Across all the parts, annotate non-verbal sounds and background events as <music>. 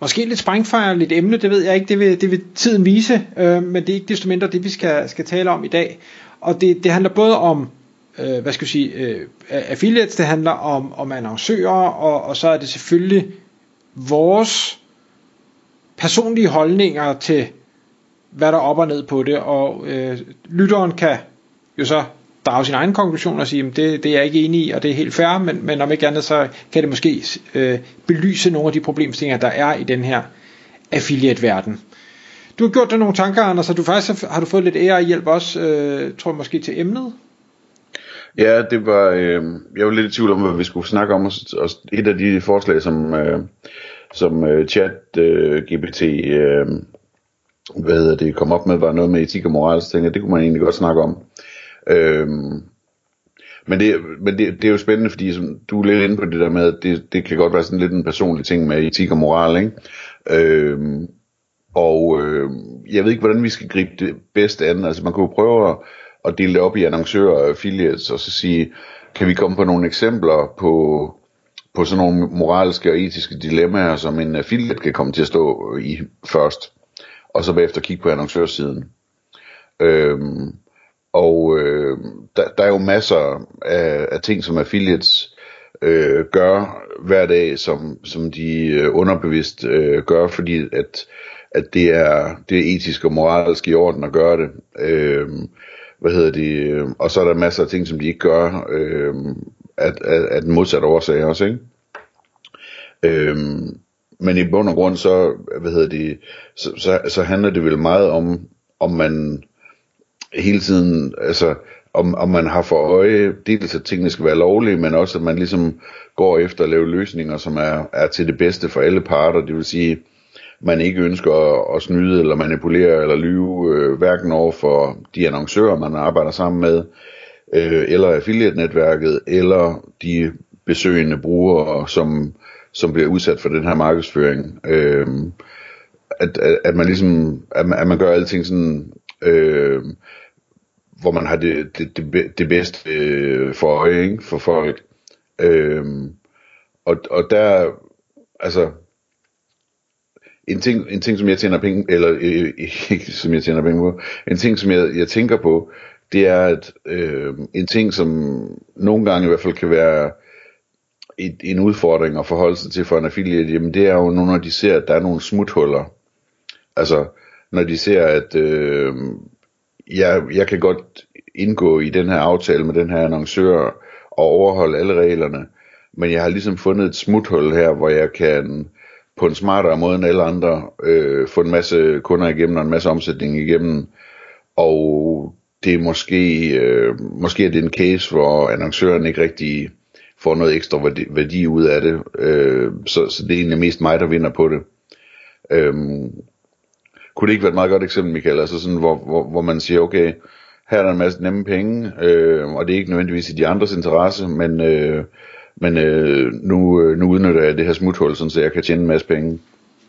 måske lidt sprængfejrligt emne, det ved jeg ikke, det vil, det vil tiden vise, øh, men det er ikke desto mindre det, vi skal, skal tale om i dag. Og det, det handler både om, øh, hvad skal jeg sige, øh, affiliates, det handler om, om annoncører, og, og så er det selvfølgelig vores personlige holdninger til, hvad der er op og ned på det, og øh, lytteren kan jo så drage sin egen konklusion og sige, at det, det er jeg ikke enig i, og det er helt fair, men, men om ikke andet, så kan det måske øh, belyse nogle af de problemstillinger, der er i den her affiliate-verden. Du har gjort dig nogle tanker, Anders, så du faktisk har, har du fået lidt ære og hjælp også, øh, tror jeg måske til emnet? Ja, det var, øh, jeg var lidt i tvivl om, hvad vi skulle snakke om, og et af de forslag, som, øh, som øh, chat øh, GPT øh, hvad hedder det, kom op med, var noget med etik og moral, så tænkte jeg, det kunne man egentlig godt snakke om. Øhm, men det, men det, det er jo spændende, fordi som du er lidt inde på det der med, at det, det kan godt være sådan lidt en personlig ting med etik og moral, ikke? Øhm, og øh, jeg ved ikke, hvordan vi skal gribe det bedst an. Altså man kunne jo prøve at, at dele det op i annoncører og affiliates, og så sige, kan vi komme på nogle eksempler på, på sådan nogle moralske og etiske dilemmaer, som en affiliate kan komme til at stå i først, og så bagefter kigge på annoncørsiden. Øhm, og øh, der, der er jo masser af, af ting, som affiliates øh, gør hver dag, som, som de øh, underbevidst øh, gør, fordi at, at det, er, det er etisk og moralsk i orden at gøre det. Øh, hvad hedder det? Og så er der masser af ting, som de ikke gør øh, at, at, at den modsatte årsag også, ikke? Øh, men i bund og grund så, hvad hedder det, så, så, så handler det vel meget om, om man hele tiden, altså om, om man har for øje, dels at tingene skal være lovlige, men også at man ligesom går efter at lave løsninger, som er, er til det bedste for alle parter, det vil sige, man ikke ønsker at, at snyde eller manipulere eller lyve, øh, hverken over for de annoncører, man arbejder sammen med, øh, eller affiliate-netværket, eller de besøgende brugere, som, som bliver udsat for den her markedsføring. Øh, at, at, at man ligesom, at man, at man gør alting sådan, øh, hvor man har det, det, det, det bedste øh, for øje, ikke? for folk. Øh, og, og der, altså, en ting, en ting, som jeg tjener penge, eller øh, øh <laughs> ikke som jeg tjener penge på, en ting, som jeg, jeg tænker på, det er, at øh, en ting, som nogle gange i hvert fald kan være et, en udfordring at forholde sig til for en affiliate, jamen det er jo når de ser, at der er nogle smuthuller. Altså, når de ser, at øh, jeg, jeg kan godt indgå i den her aftale med den her annoncør og overholde alle reglerne, men jeg har ligesom fundet et smuthul her, hvor jeg kan på en smartere måde end alle andre øh, få en masse kunder igennem og en masse omsætning igennem, og det er måske, øh, måske er det en case, hvor annoncøren ikke rigtig får noget ekstra værdi, værdi ud af det, øh, så, så det er egentlig mest mig, der vinder på det. Øh, kunne det ikke være et meget godt eksempel, Michael? Altså sådan, hvor, hvor, hvor man siger, okay, her er der en masse nemme penge, øh, og det er ikke nødvendigvis i de andres interesse, men, øh, men øh, nu, øh, nu udnytter jeg det her smuthul, sådan, så jeg kan tjene en masse penge.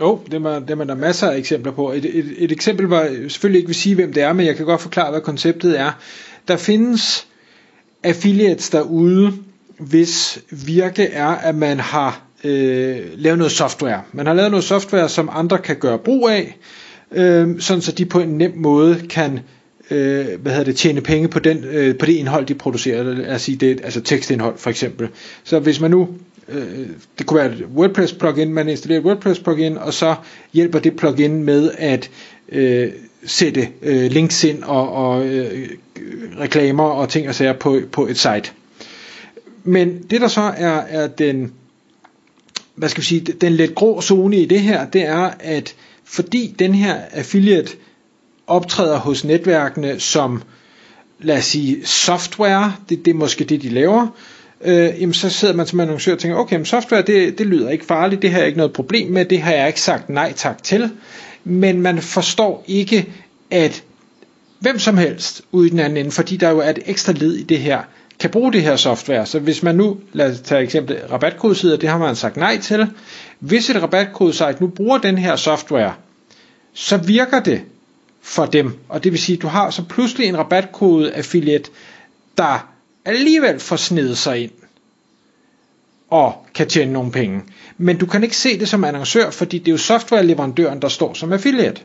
Jo, det er, det er man der masser af eksempler på. Et, et, et eksempel var, øh, selvfølgelig ikke vil sige, hvem det er, men jeg kan godt forklare, hvad konceptet er. Der findes affiliates derude, hvis virke er, at man har øh, lavet noget software. Man har lavet noget software, som andre kan gøre brug af, øh, sådan så de på en nem måde kan øh, hvad hedder det, tjene penge på, den, øh, på det indhold, de producerer, altså, sige det, altså tekstindhold for eksempel. Så hvis man nu, øh, det kunne være et WordPress plugin, man installerer et WordPress plugin, og så hjælper det plugin med at øh, sætte øh, links ind og, og øh, reklamer og ting og sager på, på et site. Men det der så er, er den, hvad skal vi sige, den lidt grå zone i det her, det er, at fordi den her affiliate optræder hos netværkene som, lad os sige, software, det, det er måske det, de laver, øh, jamen så sidder man som annoncør og tænker, okay, men software, det, det lyder ikke farligt, det har jeg ikke noget problem med, det har jeg ikke sagt nej tak til, men man forstår ikke, at hvem som helst ude i den anden ende, fordi der jo er et ekstra led i det her, kan bruge det her software. Så hvis man nu, lad os tage eksempel rabatkodesider, det har man sagt nej til. Hvis et rabatkodesite nu bruger den her software, så virker det for dem. Og det vil sige, at du har så pludselig en rabatkode affiliate, der alligevel får snedet sig ind og kan tjene nogle penge. Men du kan ikke se det som annoncør, fordi det er jo softwareleverandøren, der står som affiliate.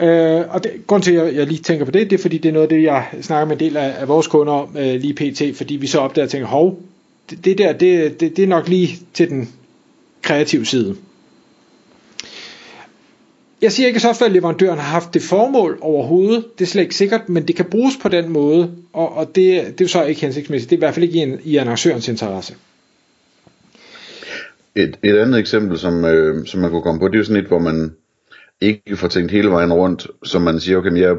Øh, og det, grund til, at jeg lige tænker på det, det er fordi, det er noget af det, jeg snakker med en del af, af vores kunder om øh, lige pt, fordi vi så opdager og tænker, hov, det, det der, det, det, det er nok lige til den kreative side. Jeg siger ikke, at softwareleverandøren har haft det formål overhovedet, det er slet ikke sikkert, men det kan bruges på den måde, og, og det, det er jo så ikke hensigtsmæssigt, det er i hvert fald ikke i, en, i annoncørens interesse. Et, et andet eksempel, som, øh, som man kunne komme på, det er jo sådan et, hvor man ikke får tænkt hele vejen rundt, som man siger, okay, jeg,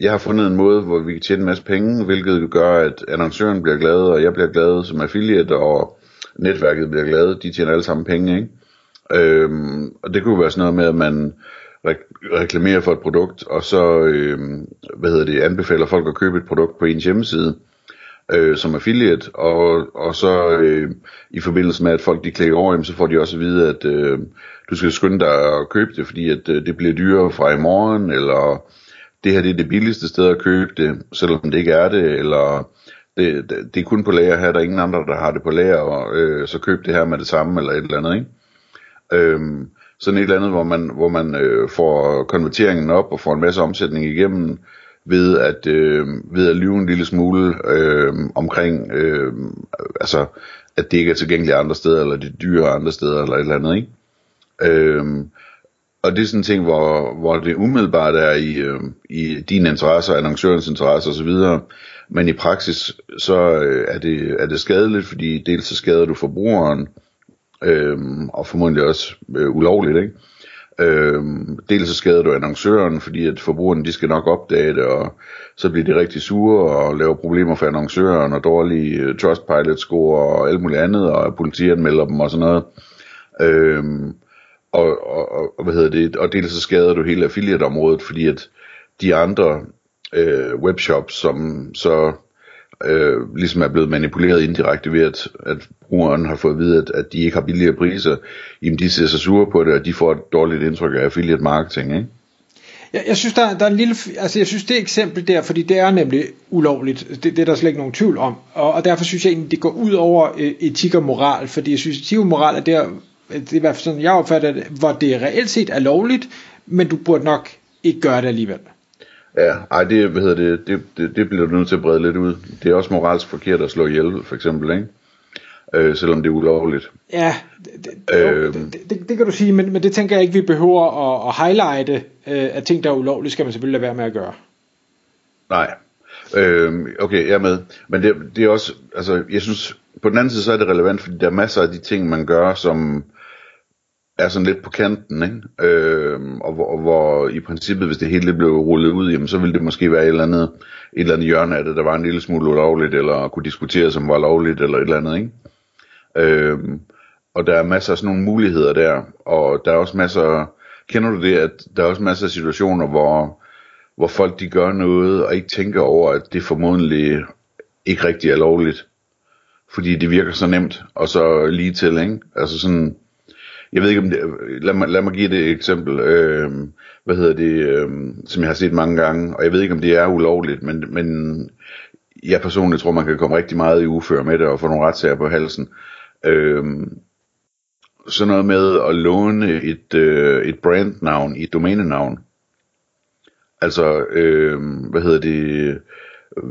jeg har fundet en måde, hvor vi kan tjene en masse penge, hvilket gør, at annoncøren bliver glad, og jeg bliver glad som affiliate, og netværket bliver glad, de tjener alle sammen penge, ikke? Øhm, og det kunne være sådan noget med, at man re- reklamerer for et produkt, og så øhm, hvad hedder det, anbefaler folk at købe et produkt på ens hjemmeside øh, som affiliate, og, og så øh, i forbindelse med, at folk de klikker over, så får de også at vide, at øh, du skal skynde dig at købe det, fordi at øh, det bliver dyrere fra i morgen, eller det her det er det billigste sted at købe det, selvom det ikke er det, eller det, det, det er kun på lager her, der er ingen andre, der har det på lager, og øh, så køb det her med det samme, eller et eller andet, ikke? Øhm, sådan et eller andet, hvor man, hvor man øh, får konverteringen op og får en masse omsætning igennem, ved at, øh, ved at lyve en lille smule øh, omkring, øh, altså, at det ikke er tilgængeligt andre steder, eller det er dyre andre steder, eller et eller andet, ikke? Øh, og det er sådan en ting, hvor, hvor det umiddelbart er i, øh, i din interesse, annoncørens interesse osv., men i praksis, så øh, er, det, er det skadeligt, fordi dels så skader du forbrugeren, øh, og formodentlig også øh, ulovligt, ikke? Øh, dels så skader du annoncøren, fordi at forbrugerne de skal nok opdage det, og så bliver de rigtig sure og laver problemer for annoncøren, og dårlige uh, Trustpilot-score og alt muligt andet, og politiet melder dem og sådan noget. Øh, og, og, og, hvad hedder det, og dels så skader du hele affiliate-området, fordi at de andre øh, webshops, som så øh, ligesom er blevet manipuleret indirekte ved, at, at brugeren har fået at vide, at, at de ikke har billigere priser, jamen de ser sig sure på det, og de får et dårligt indtryk af affiliate marketing, ikke? Jeg, jeg synes, der, der er en lille, altså jeg synes det eksempel der, fordi det er nemlig ulovligt, det, det er der slet ikke nogen tvivl om, og, og derfor synes jeg egentlig, det går ud over øh, etik og moral, fordi jeg synes, etik og moral er der, det er i hvert fald sådan, jeg opfatter det, hvor det reelt set er lovligt, men du burde nok ikke gøre det alligevel. Ja, ej, det, hvad hedder det, det, det, det bliver du nødt til at brede lidt ud. Det er også moralsk forkert at slå ihjel, for eksempel, ikke? Øh, selvom det er ulovligt. Ja, det, det, øh, det, det, det kan du sige, men, men det tænker jeg ikke, vi behøver at, at highlighte, øh, at ting, der er ulovlige, skal man selvfølgelig lade være med at gøre. Nej, øh, okay, jeg er med. Men det, det er også, altså, jeg synes, på den anden side, så er det relevant, fordi der er masser af de ting, man gør, som er sådan lidt på kanten, ikke? Øh, og, hvor, og hvor i princippet, hvis det hele blev rullet ud, jamen, så ville det måske være et eller andet, et eller andet hjørne af det, der var en lille smule ulovligt, eller kunne diskutere, som var lovligt, eller et eller andet, ikke? Øh, og der er masser af sådan nogle muligheder der, og der er også masser, kender du det, at der er også masser af situationer, hvor, hvor folk de gør noget, og ikke tænker over, at det formodentlig ikke rigtig er lovligt, fordi det virker så nemt, og så lige til, ikke? Altså sådan, jeg ved ikke om det, øh, lad mig, lad mig give det et eksempel, øh, hvad hedder det, øh, som jeg har set mange gange, og jeg ved ikke om det er ulovligt, men, men jeg personligt tror, man kan komme rigtig meget i ufør med det, og få nogle retssager på halsen. Øh, sådan noget med at låne et, øh, et brandnavn, et domænenavn. Altså, øh, hvad hedder det, Øh,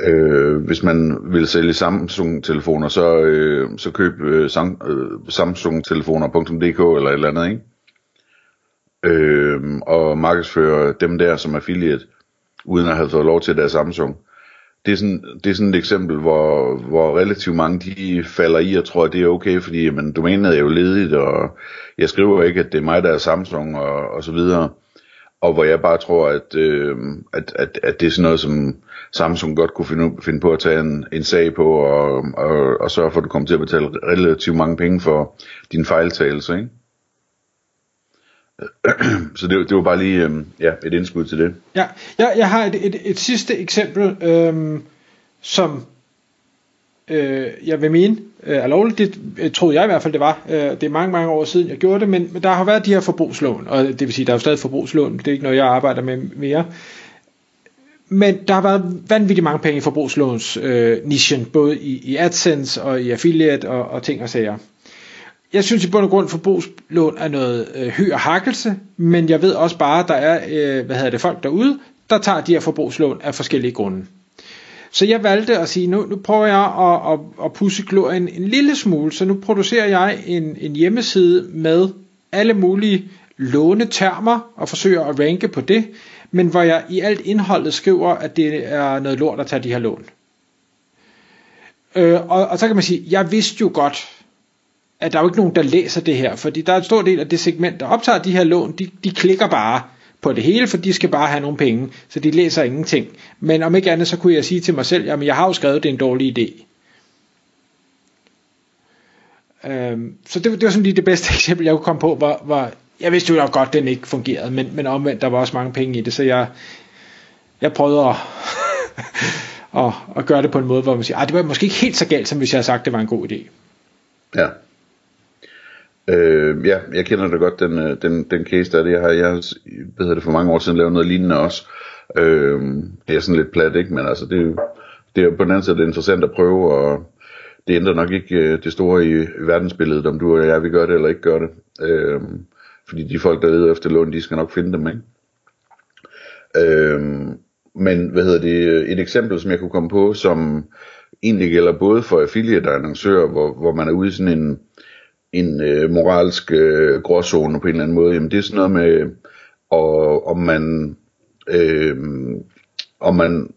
øh, hvis man vil sælge Samsung-telefoner, så, øh, så køb øh, sam, øh, samsungtelefoner.dk eller et eller andet, ikke? Øh, og markedsføre dem der som affiliate, uden at have fået lov til deres Samsung. Det er, sådan, det er sådan et eksempel, hvor, hvor relativt mange de falder i og tror, at det er okay, fordi jamen, domænet er jo ledigt, og jeg skriver ikke, at det er mig, der er Samsung, og, og så videre og hvor jeg bare tror, at, øh, at, at, at det er sådan noget, som Samsung godt kunne finde, finde på at tage en, en sag på, og, og, og sørge for, at du kommer til at betale relativt mange penge for din fejltagelse, ikke? så det, det var bare lige øh, ja, et indskud til det. Ja, jeg, jeg har et, et, et sidste eksempel, øh, som øh, jeg vil mene øh, er lovligt. Det øh, troede jeg i hvert fald, det var. Øh, det er mange, mange år siden, jeg gjorde det, men, men der har været de her forbrugslån, og det vil sige, der er jo stadig forbrugslån. Det er ikke noget, jeg arbejder med mere. Men der har været vanvittigt mange penge i forbrugslåns øh, både i, i AdSense og i affiliate og, og ting og sager. Jeg synes i bund og grund, forbrugslån er noget øh, høj og hakkelse, men jeg ved også bare, at der er øh, hvad hedder det, folk derude, der tager de her forbrugslån af forskellige grunde. Så jeg valgte at sige, nu, nu prøver jeg at, at, at pusse glorien en lille smule, så nu producerer jeg en, en hjemmeside med alle mulige lånetermer og forsøger at ranke på det, men hvor jeg i alt indholdet skriver, at det er noget lort at tage de her lån. Øh, og, og så kan man sige, jeg vidste jo godt, at der er jo ikke nogen, der læser det her, fordi der er en stor del af det segment, der optager de her lån, de, de klikker bare på det hele, for de skal bare have nogle penge, så de læser ingenting. Men om ikke andet, så kunne jeg sige til mig selv, jamen jeg har jo skrevet, det er en dårlig idé. Øhm, så det, det var sådan lige det bedste <laughs> eksempel, jeg kunne komme på, hvor, hvor jeg vidste jo godt, at den ikke fungerede, men, men omvendt, der var også mange penge i det, så jeg, jeg prøvede at, <laughs> at, at gøre det på en måde, hvor man siger, ah, det var måske ikke helt så galt, som hvis jeg havde sagt, det var en god idé. Ja. Øh, ja, jeg kender da godt den, øh, den, den case der. Jeg har, jeg hvad hedder det, for mange år siden lavet noget lignende også. Øh, det er sådan lidt plat, ikke? Men altså, det, det er på den anden side det er interessant at prøve, og det ændrer nok ikke øh, det store i, i verdensbilledet, om du og jeg vil gøre det eller ikke gøre det. Øh, fordi de folk, der leder efter lån, de skal nok finde dem, ikke? Øh, men hvad hedder det, et eksempel, som jeg kunne komme på, som egentlig gælder både for affiliate og annoncører, hvor, hvor man er ude i sådan en, en øh, moralsk øh, gråzone på en eller anden måde, jamen det er sådan noget med, og, om man øh, om man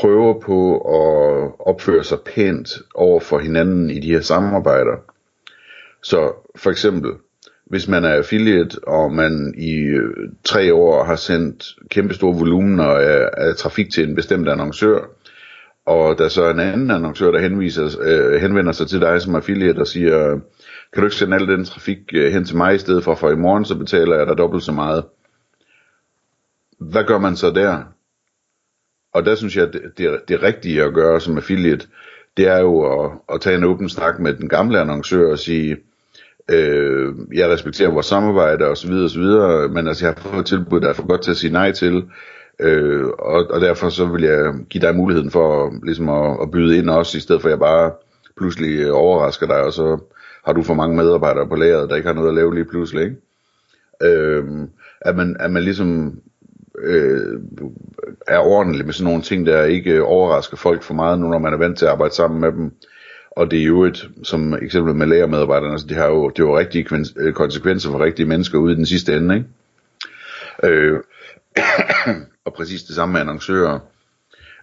prøver på at opføre sig pænt over for hinanden i de her samarbejder. Så for eksempel, hvis man er affiliate, og man i øh, tre år har sendt kæmpe store volumener af, af trafik til en bestemt annoncør, og der så er en anden annoncør, der henviser, øh, henvender sig til dig som affiliate og siger, kan du ikke sende al den trafik øh, hen til mig i stedet for, for i morgen så betaler jeg dig dobbelt så meget. Hvad gør man så der? Og der synes jeg, at det, det, det rigtige at gøre som affiliate, det er jo at, at tage en åben snak med den gamle annoncør og sige, øh, jeg respekterer vores samarbejde og så videre og så videre, men altså jeg har fået et tilbud, der er for godt til at sige nej til, øh, og, og derfor så vil jeg give dig muligheden for ligesom at, at byde ind også, i stedet for at jeg bare pludselig øh, overrasker dig, og så har du for mange medarbejdere på lageret, der ikke har noget at lave lige pludselig, ikke? Øh, at, man, at man ligesom øh, er ordentlig med sådan nogle ting, der ikke overrasker folk for meget, nu når man er vant til at arbejde sammen med dem. Og det er jo et, som eksempel med lagermedarbejderne, altså det har jo, det har jo rigtige øh, konsekvenser for rigtige mennesker ude i den sidste ende, ikke? Øh, og præcis det samme med annoncører,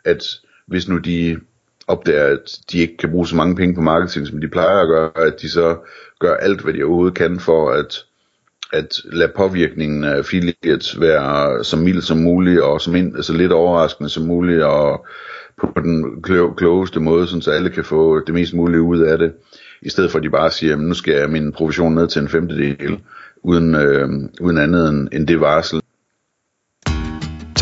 at hvis nu de opdager, at de ikke kan bruge så mange penge på marketing, som de plejer at gøre, at de så gør alt, hvad de overhovedet kan for at, at lade påvirkningen af affiliates være så mild som muligt, og som ind, altså lidt overraskende som muligt, og på den klogeste måde, så alle kan få det mest mulige ud af det, i stedet for at de bare siger, at nu skal jeg min provision ned til en femtedel, uden, øh, uden andet end, end det varsel.